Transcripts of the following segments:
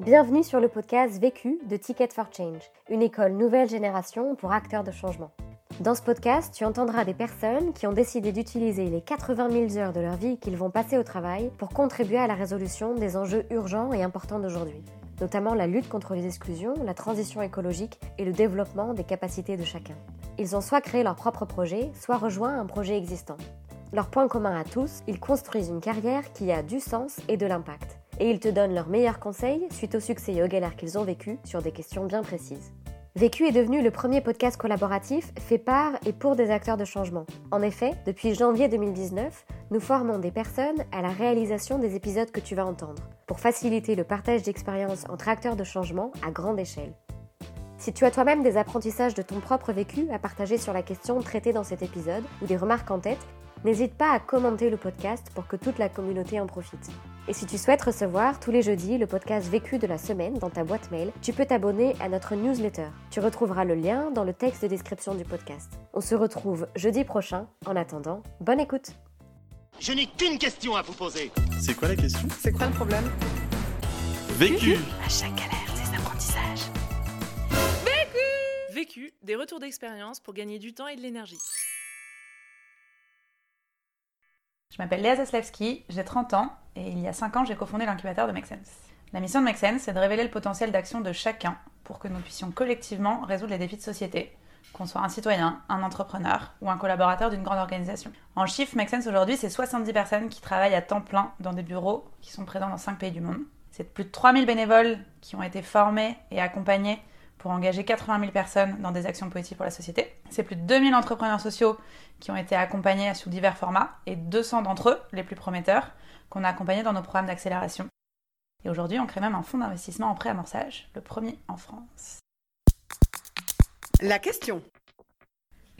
Bienvenue sur le podcast Vécu de Ticket for Change, une école nouvelle génération pour acteurs de changement. Dans ce podcast, tu entendras des personnes qui ont décidé d'utiliser les 80 000 heures de leur vie qu'ils vont passer au travail pour contribuer à la résolution des enjeux urgents et importants d'aujourd'hui, notamment la lutte contre les exclusions, la transition écologique et le développement des capacités de chacun. Ils ont soit créé leur propre projet, soit rejoint un projet existant. Leur point commun à tous, ils construisent une carrière qui a du sens et de l'impact et ils te donnent leurs meilleurs conseils suite au succès et aux galères qu'ils ont vécu sur des questions bien précises. Vécu est devenu le premier podcast collaboratif fait par et pour des acteurs de changement. En effet, depuis janvier 2019, nous formons des personnes à la réalisation des épisodes que tu vas entendre, pour faciliter le partage d'expériences entre acteurs de changement à grande échelle. Si tu as toi-même des apprentissages de ton propre vécu à partager sur la question traitée dans cet épisode ou des remarques en tête, n'hésite pas à commenter le podcast pour que toute la communauté en profite. Et si tu souhaites recevoir tous les jeudis le podcast vécu de la semaine dans ta boîte mail, tu peux t'abonner à notre newsletter. Tu retrouveras le lien dans le texte de description du podcast. On se retrouve jeudi prochain. En attendant, bonne écoute. Je n'ai qu'une question à vous poser. C'est quoi la question? C'est quoi le problème? Vécu À chaque galère, des apprentissages. Vécu Vécu, des retours d'expérience pour gagner du temps et de l'énergie. M'appelle Léa Zaslewski, j'ai 30 ans et il y a 5 ans, j'ai cofondé l'incubateur de Make. La mission de Make c'est de révéler le potentiel d'action de chacun pour que nous puissions collectivement résoudre les défis de société, qu'on soit un citoyen, un entrepreneur ou un collaborateur d'une grande organisation. En chiffre, Make aujourd'hui, c'est 70 personnes qui travaillent à temps plein dans des bureaux qui sont présents dans 5 pays du monde. C'est plus de 3000 bénévoles qui ont été formés et accompagnés pour engager 80 000 personnes dans des actions positives pour la société. C'est plus de 2000 entrepreneurs sociaux qui ont été accompagnés sous divers formats et 200 d'entre eux, les plus prometteurs, qu'on a accompagnés dans nos programmes d'accélération. Et aujourd'hui, on crée même un fonds d'investissement en pré-amorçage, le premier en France. La question.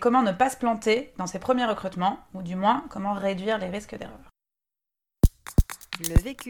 Comment ne pas se planter dans ses premiers recrutements, ou du moins comment réduire les risques d'erreur Le vécu.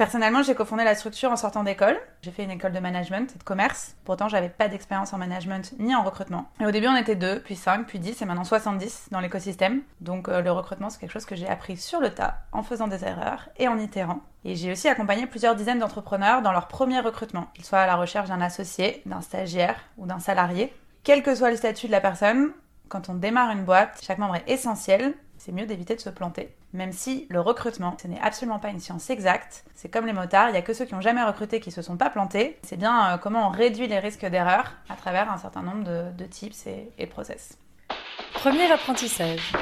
Personnellement, j'ai cofondé la structure en sortant d'école. J'ai fait une école de management et de commerce. Pourtant, j'avais pas d'expérience en management ni en recrutement. Et au début, on était deux, puis cinq, puis dix, et maintenant 70 dans l'écosystème. Donc, euh, le recrutement, c'est quelque chose que j'ai appris sur le tas, en faisant des erreurs et en itérant. Et j'ai aussi accompagné plusieurs dizaines d'entrepreneurs dans leur premier recrutement, qu'ils soient à la recherche d'un associé, d'un stagiaire ou d'un salarié. Quel que soit le statut de la personne, quand on démarre une boîte, chaque membre est essentiel c'est mieux d'éviter de se planter. Même si le recrutement, ce n'est absolument pas une science exacte, c'est comme les motards, il n'y a que ceux qui n'ont jamais recruté qui se sont pas plantés. C'est bien euh, comment on réduit les risques d'erreur à travers un certain nombre de, tips et, et process. Premier apprentissage.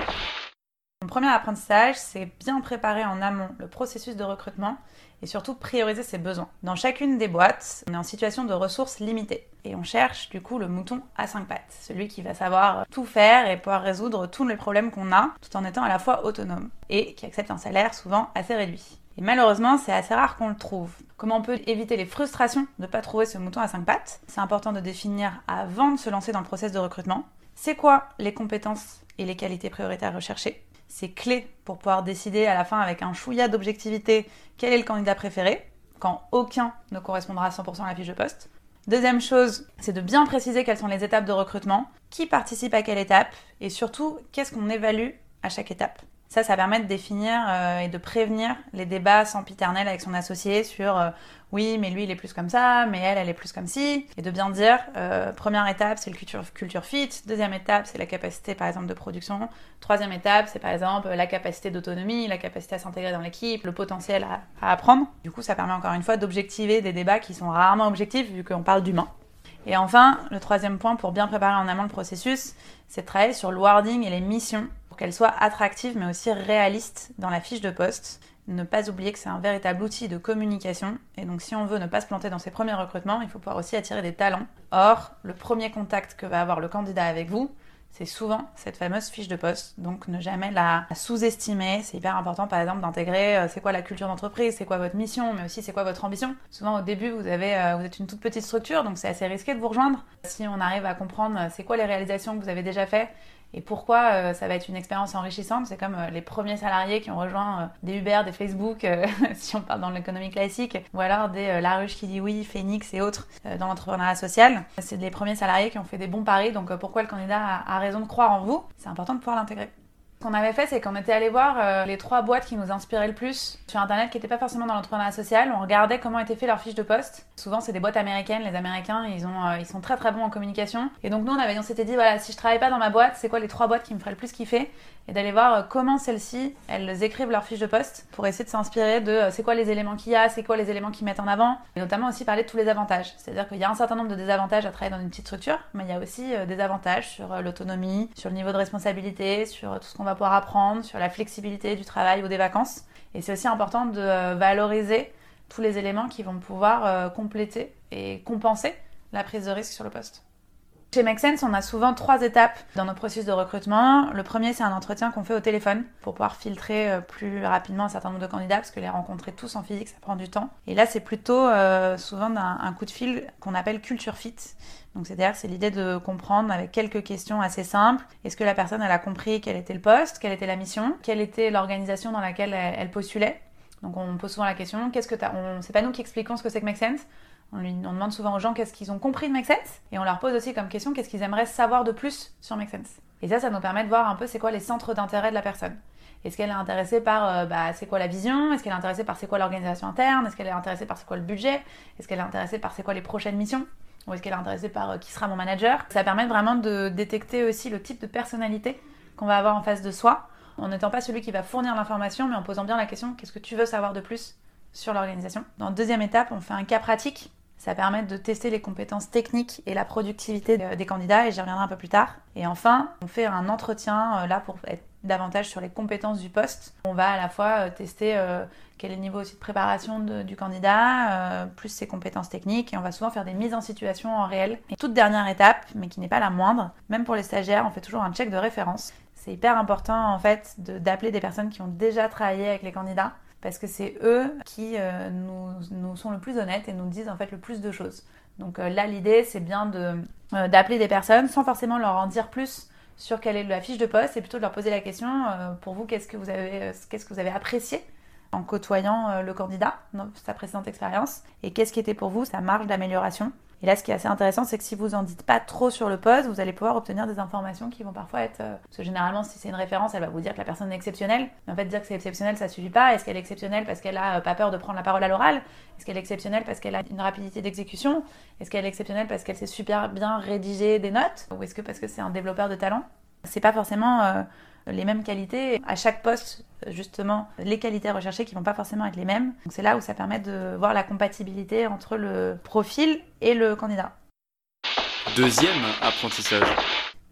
Mon premier apprentissage, c'est bien préparer en amont le processus de recrutement et surtout prioriser ses besoins. Dans chacune des boîtes, on est en situation de ressources limitées et on cherche du coup le mouton à cinq pattes, celui qui va savoir tout faire et pouvoir résoudre tous les problèmes qu'on a tout en étant à la fois autonome et qui accepte un salaire souvent assez réduit. Et malheureusement, c'est assez rare qu'on le trouve. Comment on peut éviter les frustrations de ne pas trouver ce mouton à cinq pattes? C'est important de définir avant de se lancer dans le process de recrutement. C'est quoi les compétences et les qualités prioritaires recherchées? C'est clé pour pouvoir décider à la fin avec un chouïa d'objectivité quel est le candidat préféré, quand aucun ne correspondra à 100% à la fiche de poste. Deuxième chose, c'est de bien préciser quelles sont les étapes de recrutement, qui participe à quelle étape, et surtout qu'est-ce qu'on évalue à chaque étape. Ça, ça permet de définir euh, et de prévenir les débats sans piternel avec son associé sur euh, oui, mais lui, il est plus comme ça, mais elle, elle est plus comme ci. Et de bien dire, euh, première étape, c'est le culture, culture fit. Deuxième étape, c'est la capacité, par exemple, de production. Troisième étape, c'est par exemple la capacité d'autonomie, la capacité à s'intégrer dans l'équipe, le potentiel à, à apprendre. Du coup, ça permet encore une fois d'objectiver des débats qui sont rarement objectifs vu qu'on parle d'humain. Et enfin, le troisième point pour bien préparer en amont le processus, c'est de travailler sur le wording et les missions qu'elle soit attractive mais aussi réaliste dans la fiche de poste. Ne pas oublier que c'est un véritable outil de communication et donc si on veut ne pas se planter dans ses premiers recrutements, il faut pouvoir aussi attirer des talents. Or, le premier contact que va avoir le candidat avec vous, c'est souvent cette fameuse fiche de poste. Donc ne jamais la sous-estimer. C'est hyper important par exemple d'intégrer euh, c'est quoi la culture d'entreprise, c'est quoi votre mission, mais aussi c'est quoi votre ambition. Souvent au début vous avez euh, vous êtes une toute petite structure donc c'est assez risqué de vous rejoindre. Si on arrive à comprendre euh, c'est quoi les réalisations que vous avez déjà fait et pourquoi euh, ça va être une expérience enrichissante? C'est comme euh, les premiers salariés qui ont rejoint euh, des Uber, des Facebook, si on parle dans l'économie classique, ou alors des La Ruche qui dit oui, Phoenix et autres dans l'entrepreneuriat social. C'est les premiers salariés qui ont fait des bons paris, donc pourquoi le candidat a, raison de croire en vous? C'est important de pouvoir l'intégrer. Ce qu'on avait fait, c'est qu'on était allé voir euh, les trois boîtes qui nous inspiraient le plus sur Internet, qui n'étaient pas forcément dans l'entrepreneuriat social. On regardait comment étaient fait leurs fiches de poste. Souvent, c'est des boîtes américaines. Les Américains, euh, ils sont très très bons en communication. Et donc, nous, on, avait, on s'était dit, voilà, si je travaille pas dans ma boîte, c'est quoi les trois boîtes qui me feraient le plus kiffer? Et d'aller voir euh, comment celles-ci, elles écrivent leurs fiches de poste pour essayer de s'inspirer de euh, c'est quoi les éléments qu'il y a, c'est quoi les éléments qu'ils mettent en avant. Et notamment aussi parler de tous les avantages. C'est-à-dire qu'il y a un certain nombre de désavantages à travailler dans une petite structure, mais il y a aussi euh, des avantages sur l'autonomie, sur le niveau de responsabilité, sur tout ce qu'on va pouvoir apprendre, sur la flexibilité du travail ou des vacances. Et c'est aussi important de valoriser tous les éléments qui vont pouvoir compléter et compenser la prise de risque sur le poste. Chez Make Sense, on a souvent trois étapes dans nos processus de recrutement. Le premier, c'est un entretien qu'on fait au téléphone pour pouvoir filtrer euh, plus rapidement un certain nombre de candidats, parce que les rencontrer tous en physique, ça prend du temps. Et là, c'est plutôt euh, souvent un, coup de fil qu'on appelle culture fit. Donc c'est-à-dire c'est l'idée de comprendre avec quelques questions assez simples. Est-ce que la personne elle a compris quel était le poste, quelle était la mission, quelle était l'organisation dans laquelle elle, postulait? Donc on pose souvent la question qu'est-ce que on c'est pas nous qui expliquons ce que c'est que Make Sense. On, demande souvent aux gens qu'est-ce qu'ils ont compris de Make Sense et on leur pose aussi comme question qu'est-ce qu'ils aimeraient savoir de plus sur Make Sense? Et ça ça nous permet de voir un peu c'est quoi les centres d'intérêt de la personne. Est-ce qu'elle est intéressée par euh, bah, c'est quoi la vision? Est-ce qu'elle est intéressée par c'est quoi l'organisation interne? Est-ce qu'elle est intéressée par c'est quoi le budget? Est-ce qu'elle est intéressée par c'est quoi les prochaines missions? Ou est-ce qu'elle est intéressée par euh, qui sera mon manager? Ça permet vraiment de détecter aussi le type de personnalité qu'on va avoir en face de soi, en n'étant pas celui qui va fournir l'information, mais en posant bien la question qu'est-ce que tu veux savoir de plus sur l'organisation? Dans la deuxième étape, on fait un cas pratique. Ça permet de tester les compétences techniques et la productivité des candidats, et j'y reviendrai un peu plus tard. Et enfin, on fait un entretien euh, là pour être davantage sur les compétences du poste. On va à la fois euh, tester euh, quel est le niveau aussi de préparation du candidat, euh, plus ses compétences techniques, et on va souvent faire des mises en situation en réel. Et toute dernière étape, mais qui n'est pas la moindre, même pour les stagiaires, on fait toujours un check de référence. C'est hyper important en fait d'appeler des personnes qui ont déjà travaillé avec les candidats, parce que c'est eux qui euh, nous, sont le plus honnêtes et nous disent en fait le plus de choses. Donc euh, là, l'idée, c'est bien euh, d'appeler des personnes sans forcément leur en dire plus sur quelle est la fiche de poste et plutôt de leur poser la question pour vous qu'est-ce que vous avez qu'est-ce que vous avez apprécié en côtoyant le candidat sa précédente expérience? Et qu'est-ce qui était pour vous sa marge d'amélioration? Et là, ce qui est assez intéressant, c'est que si vous en dites pas trop sur le poste, vous allez pouvoir obtenir des informations qui vont parfois être. euh, Parce que généralement, si c'est une référence, elle va vous dire que la personne est exceptionnelle. Mais en fait, dire que c'est exceptionnel, ça suffit pas. Est-ce qu'elle est exceptionnelle parce qu'elle a euh, pas peur de prendre la parole à l'oral? Est-ce qu'elle est exceptionnelle parce qu'elle a une rapidité d'exécution? Est-ce qu'elle est exceptionnelle parce qu'elle sait super bien rédiger des notes? Ou est-ce que parce que c'est un développeur de talent? C'est pas forcément euh, les mêmes qualités. À chaque poste, justement, les qualités recherchées qui vont pas forcément être les mêmes. Donc c'est là où ça permet de voir la compatibilité entre le profil et le candidat. Deuxième apprentissage.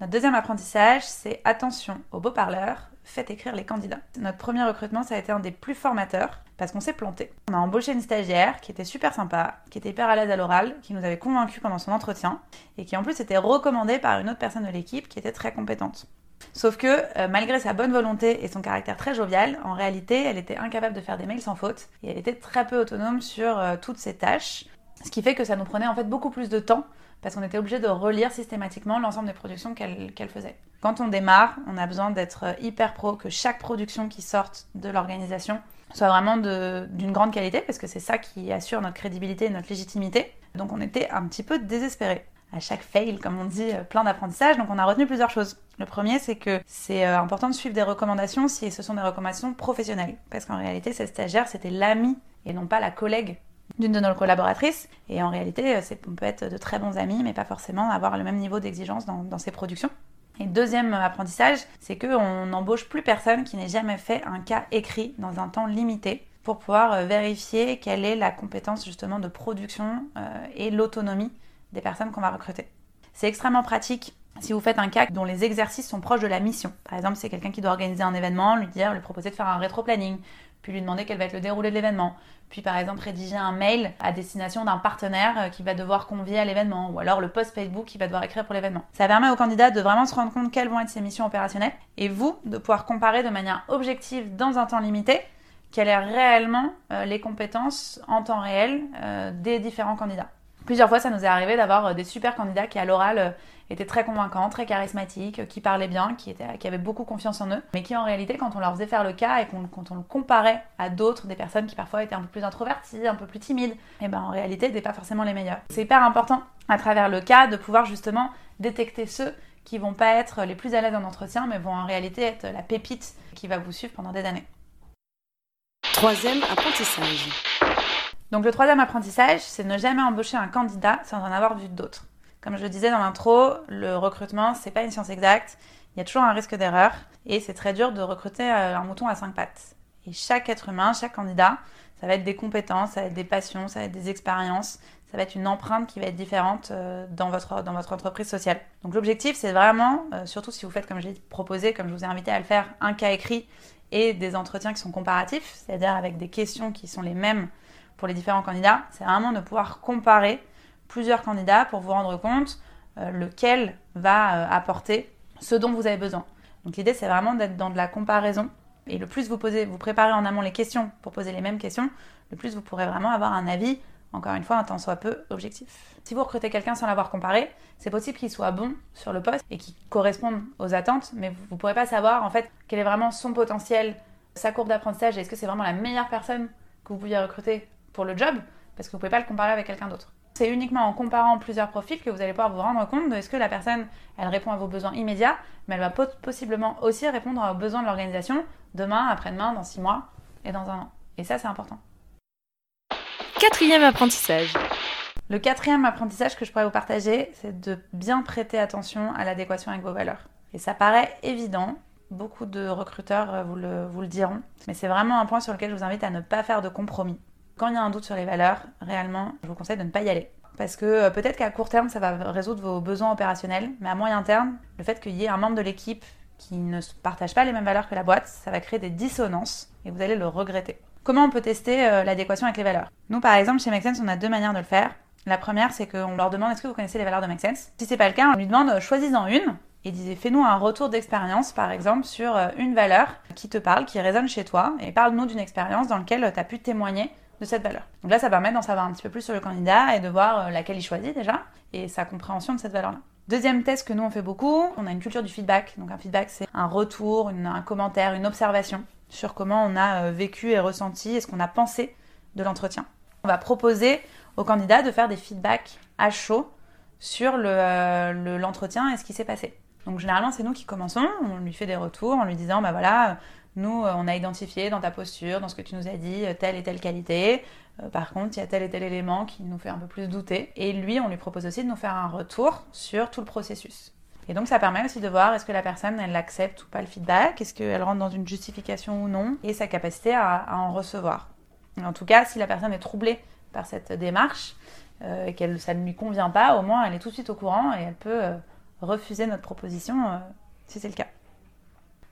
Notre deuxième apprentissage, c'est attention aux beaux parleurs, faites écrire les candidats. Notre premier recrutement, ça a été un des plus formateurs parce qu'on s'est planté. On a embauché une stagiaire qui était super sympa, qui était hyper à l'aise à l'oral, qui nous avait convaincus pendant son entretien et qui en plus était recommandée par une autre personne de l'équipe qui était très compétente. Sauf que, euh, malgré sa bonne volonté et son caractère très jovial, en réalité, elle était incapable de faire des mails sans faute et elle était très peu autonome sur euh, toutes ses tâches. Ce qui fait que ça nous prenait en fait beaucoup plus de temps parce qu'on était obligé de relire systématiquement l'ensemble des productions qu'elle faisait. Quand on démarre, on a besoin d'être euh, hyper pro, que chaque production qui sorte de l'organisation soit vraiment d'une grande qualité, parce que c'est ça qui assure notre crédibilité et notre légitimité. Donc on était un petit peu désespérés. À chaque fail, comme on dit, euh, plein d'apprentissage, donc on a retenu plusieurs choses. Le premier, c'est que c'est euh, important de suivre des recommandations si ce sont des recommandations professionnelles, parce qu'en réalité, cette stagiaire, c'était l'ami et non pas la collègue d'une de nos collaboratrices. Et en réalité, euh, on peut être de très bons amis, mais pas forcément avoir le même niveau d'exigence dans, ses productions. Et deuxième apprentissage, c'est qu'on n'embauche plus personne qui n'ait jamais fait un cas écrit dans un temps limité pour pouvoir vérifier quelle est la compétence justement de production et l'autonomie des personnes qu'on va recruter. C'est extrêmement pratique si vous faites un cas dont les exercices sont proches de la mission. Par exemple, c'est quelqu'un qui doit organiser un événement, lui dire, lui proposer de faire un rétro-planning, puis lui demander quel va être le déroulé de l'événement, puis par exemple rédiger un mail à destination d'un partenaire euh, qui va devoir convier à l'événement, ou alors le post Facebook qui va devoir écrire pour l'événement. Ça permet au candidat de vraiment se rendre compte quelles vont être ses missions opérationnelles, et vous de pouvoir comparer de manière objective dans un temps limité quelles sont réellement euh, les compétences en temps réel euh, des différents candidats. Plusieurs fois, ça nous est arrivé d'avoir euh, des super candidats qui, à l'oral, euh, étaient très convaincants, très charismatiques, euh, qui parlaient bien, qui, étaient, avaient beaucoup confiance en eux, mais qui, en réalité, quand on leur faisait faire le cas et quand on le comparait à d'autres, des personnes qui parfois étaient un peu plus introverties, un peu plus timides, et ben en réalité, n'étaient pas forcément les meilleurs. C'est hyper important, à travers le cas, de pouvoir justement détecter ceux qui vont pas être les plus à l'aise en entretien, mais vont en réalité être la pépite qui va vous suivre pendant des années. Troisième apprentissage. Donc le troisième apprentissage, c'est ne jamais embaucher un candidat sans en avoir vu d'autres. Comme je le disais dans l'intro, le recrutement, c'est pas une science exacte. Il y a toujours un risque d'erreur et c'est très dur de recruter euh, un mouton à cinq pattes. Et chaque être humain, chaque candidat, ça va être des compétences, ça va être des passions, ça va être des expériences, ça va être une empreinte qui va être différente euh, dans votre, dans votre entreprise sociale. Donc l'objectif, c'est vraiment, euh, surtout si vous faites comme je l'ai proposé, comme je vous ai invité à le faire, un cas écrit et des entretiens qui sont comparatifs, c'est-à-dire avec des questions qui sont les mêmes pour les différents candidats, c'est vraiment de pouvoir comparer plusieurs candidats pour vous rendre compte euh, lequel va apporter ce dont vous avez besoin. Donc l'idée, c'est vraiment d'être dans de la comparaison. Et le plus vous posez, vous préparez en amont les questions pour poser les mêmes questions, le plus vous pourrez vraiment avoir un avis encore une fois, un temps soit peu objectif. Si vous recrutez quelqu'un sans l'avoir comparé, c'est possible qu'il soit bon sur le poste et qu'il corresponde aux attentes, mais vous ne pourrez pas savoir en fait quel est vraiment son potentiel, sa courbe d'apprentissage, et est-ce que c'est vraiment la meilleure personne que vous pouviez recruter pour le job, parce que vous ne pouvez pas le comparer avec quelqu'un d'autre. C'est uniquement en comparant plusieurs profils que vous allez pouvoir vous rendre compte de est-ce que la personne, elle répond à vos besoins immédiats, mais elle va possiblement aussi répondre aux besoins de l'organisation demain, après-demain, dans six mois et dans un an. Et ça, c'est important. Quatrième apprentissage. Le quatrième apprentissage que je pourrais vous partager, c'est de bien prêter attention à l'adéquation avec vos valeurs. Et ça paraît évident, beaucoup de recruteurs euh, vous le, vous le diront, mais c'est vraiment un point sur lequel je vous invite à ne pas faire de compromis. Quand il y a un doute sur les valeurs, réellement, je vous conseille de ne pas y aller. Parce que euh, peut-être qu'à court terme, ça va résoudre vos besoins opérationnels, mais à moyen terme, le fait qu'il y ait un membre de l'équipe qui ne partage pas les mêmes valeurs que la boîte, ça va créer des dissonances et vous allez le regretter. Comment on peut tester euh, l'adéquation avec les valeurs? Nous, par exemple, chez Make Sense, on a deux manières de le faire. La première, c'est qu'on leur demande est-ce que vous connaissez les valeurs de Make Sense? Si c'est pas le cas, on lui demande euh, choisis-en une et disait fais-nous un retour d'expérience, par exemple, sur une valeur qui te parle, qui résonne chez toi, et parle-nous d'une expérience dans laquelle tu as pu témoigner de cette valeur. Donc là, ça permet d'en savoir un petit peu plus sur le candidat et de voir laquelle il choisit déjà et sa compréhension de cette valeur-là. Deuxième test que nous on fait beaucoup, on a une culture du feedback. Donc un feedback c'est un retour, un commentaire, une observation sur comment on a euh, vécu et ressenti et ce qu'on a pensé de l'entretien. On va proposer aux candidats de faire des feedbacks à chaud sur euh, l'entretien et ce qui s'est passé. Donc généralement c'est nous qui commençons, on lui fait des retours en lui disant bah voilà, nous euh, on a identifié dans ta posture, dans ce que tu nous as dit, telle et telle qualité. par contre il y a tel et tel élément qui nous fait un peu plus douter. Et lui on lui propose aussi de nous faire un retour sur tout le processus. Et donc ça permet aussi de voir est-ce que la personne elle accepte ou pas le feedback, est-ce qu'elle rentre dans une justification ou non, et sa capacité à, en recevoir. en tout cas, si la personne est troublée par cette démarche euh, et que ça ne lui convient pas, au moins elle est tout de suite au courant et elle peut euh, refuser notre proposition euh, si c'est le cas.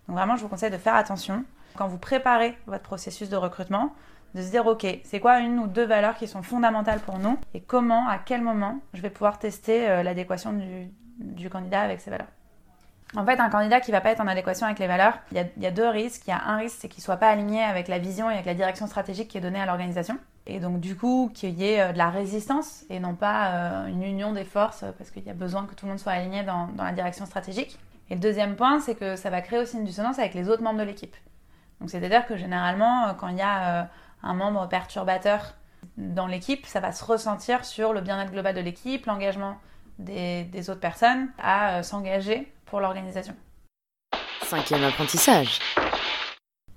Donc vraiment, je vous conseille de faire attention quand vous préparez votre processus de recrutement, de se dire ok, c'est quoi une ou deux valeurs qui sont fondamentales pour nous et comment, à quel moment je vais pouvoir tester l'adéquation du, candidat avec ses valeurs. En fait, un candidat qui ne va pas être en adéquation avec les valeurs, il y a, deux risques. Il y a un risque, c'est qu'il ne soit pas aligné avec la vision et avec la direction stratégique qui est donnée à l'organisation. Et donc, du coup, qu'il y ait euh, de la résistance et non pas euh, une union des forces, parce qu'il y a besoin que tout le monde soit aligné dans, la direction stratégique. Et le deuxième point, c'est que ça va créer aussi une dissonance avec les autres membres de l'équipe. Donc, c'est-à-dire que généralement, euh, quand il y a un membre perturbateur dans l'équipe, ça va se ressentir sur le bien-être global de l'équipe, l'engagement des, autres personnes à euh, s'engager pour l'organisation. Cinquième apprentissage.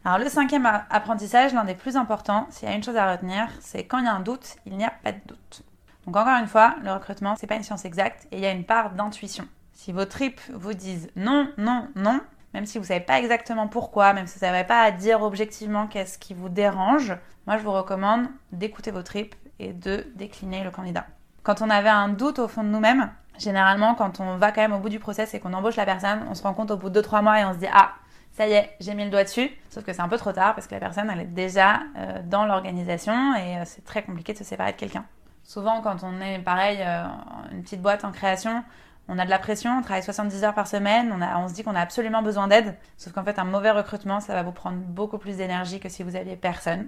Alors le cinquième apprentissage, l'un des plus importants, s'il y a une chose à retenir, c'est quand il y a un doute, il n'y a pas de doute. Donc encore une fois, le recrutement, c'est pas une science exacte et il y a une part d'intuition. Si vos tripes vous disent non, non, non, même si vous savez pas exactement pourquoi, même si vous savez pas à dire objectivement qu'est-ce qui vous dérange, moi je vous recommande d'écouter vos tripes et de décliner le candidat quand on avait un doute au fond de nous-mêmes, généralement, quand on va quand même au bout du process et qu'on embauche la personne, on se rend compte au bout de 2-3 mois et on se dit Ah, ça y est, j'ai mis le doigt dessus. Sauf que c'est un peu trop tard parce que la personne, elle est déjà euh, dans l'organisation et euh, c'est très compliqué de se séparer de quelqu'un. Souvent, quand on est pareil, euh, une petite boîte en création, on a de la pression, on travaille 70 heures par semaine, on, a, se dit qu'on a absolument besoin d'aide. Sauf qu'en fait, un mauvais recrutement, ça va vous prendre beaucoup plus d'énergie que si vous aviez personne.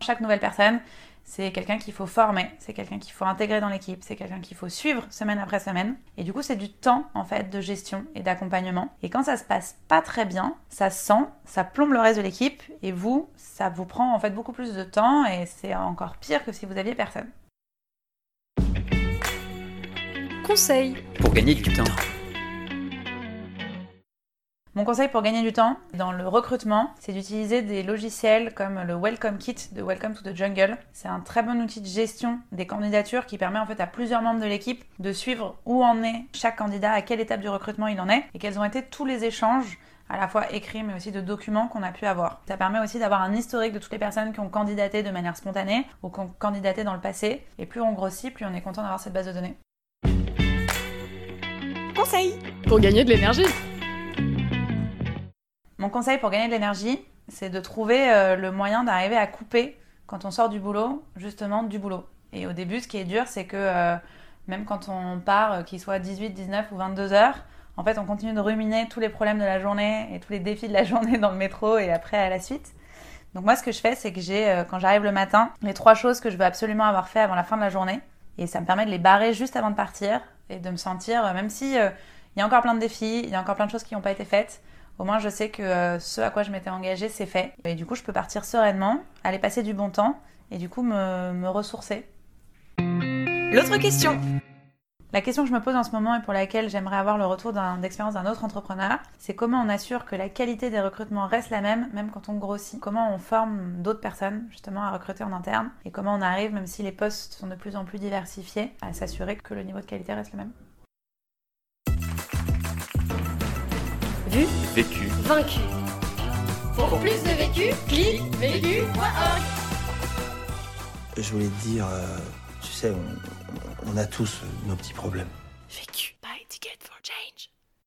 Chaque nouvelle personne, c'est quelqu'un qu'il faut former, c'est quelqu'un qu'il faut intégrer dans l'équipe, c'est quelqu'un qu'il faut suivre semaine après semaine. Et du coup, c'est du temps en fait de gestion et d'accompagnement. Et quand ça se passe pas très bien, ça sent, ça plombe le reste de l'équipe et vous, ça vous prend en fait beaucoup plus de temps et c'est encore pire que si vous aviez personne. Conseil pour gagner du temps. Mon conseil pour gagner du temps dans le recrutement, c'est d'utiliser des logiciels comme le Welcome Kit de Welcome to the Jungle. C'est un très bon outil de gestion des candidatures qui permet en fait à plusieurs membres de l'équipe de suivre où en est chaque candidat, à quelle étape du recrutement il en est et quels ont été tous les échanges à la fois écrits mais aussi de documents qu'on a pu avoir. Ça permet aussi d'avoir un historique de toutes les personnes qui ont candidaté de manière spontanée ou qui ont candidaté dans le passé. Et plus on grossit, plus on est content d'avoir cette base de données. Conseil pour gagner de l'énergie. Mon conseil pour gagner de l'énergie, c'est de trouver euh, le moyen d'arriver à couper quand on sort du boulot, justement du boulot. Et au début, ce qui est dur, c'est que euh, même quand on part, euh, qu'il soit 18, 19 ou 22 heures, en fait, on continue de ruminer tous les problèmes de la journée et tous les défis de la journée dans le métro et après à la suite. Donc moi, ce que je fais, c'est que j'ai, quand j'arrive le matin, les trois choses que je veux absolument avoir fait avant la fin de la journée. Et ça me permet de les barrer juste avant de partir et de me sentir, même si il y a encore plein de défis, il y a encore plein de choses qui n'ont pas été faites, au moins, je sais que euh, ce à quoi je m'étais engagée, c'est fait. Et du coup, je peux partir sereinement, aller passer du bon temps et du coup me, ressourcer. L'autre question la question que je me pose en ce moment et pour laquelle j'aimerais avoir le retour d'expérience d'un autre entrepreneur, c'est comment on assure que la qualité des recrutements reste la même, même quand on grossit. Comment on forme d'autres personnes justement à recruter en interne et comment on arrive, même si les postes sont de plus en plus diversifiés, à s'assurer que le niveau de qualité reste le même. Vu, vécu, vaincu. Pour plus de vécu, clique vécu.org. Je voulais te dire, euh, tu sais, on, on a tous nos petits problèmes. Vécu by Ticket for Change.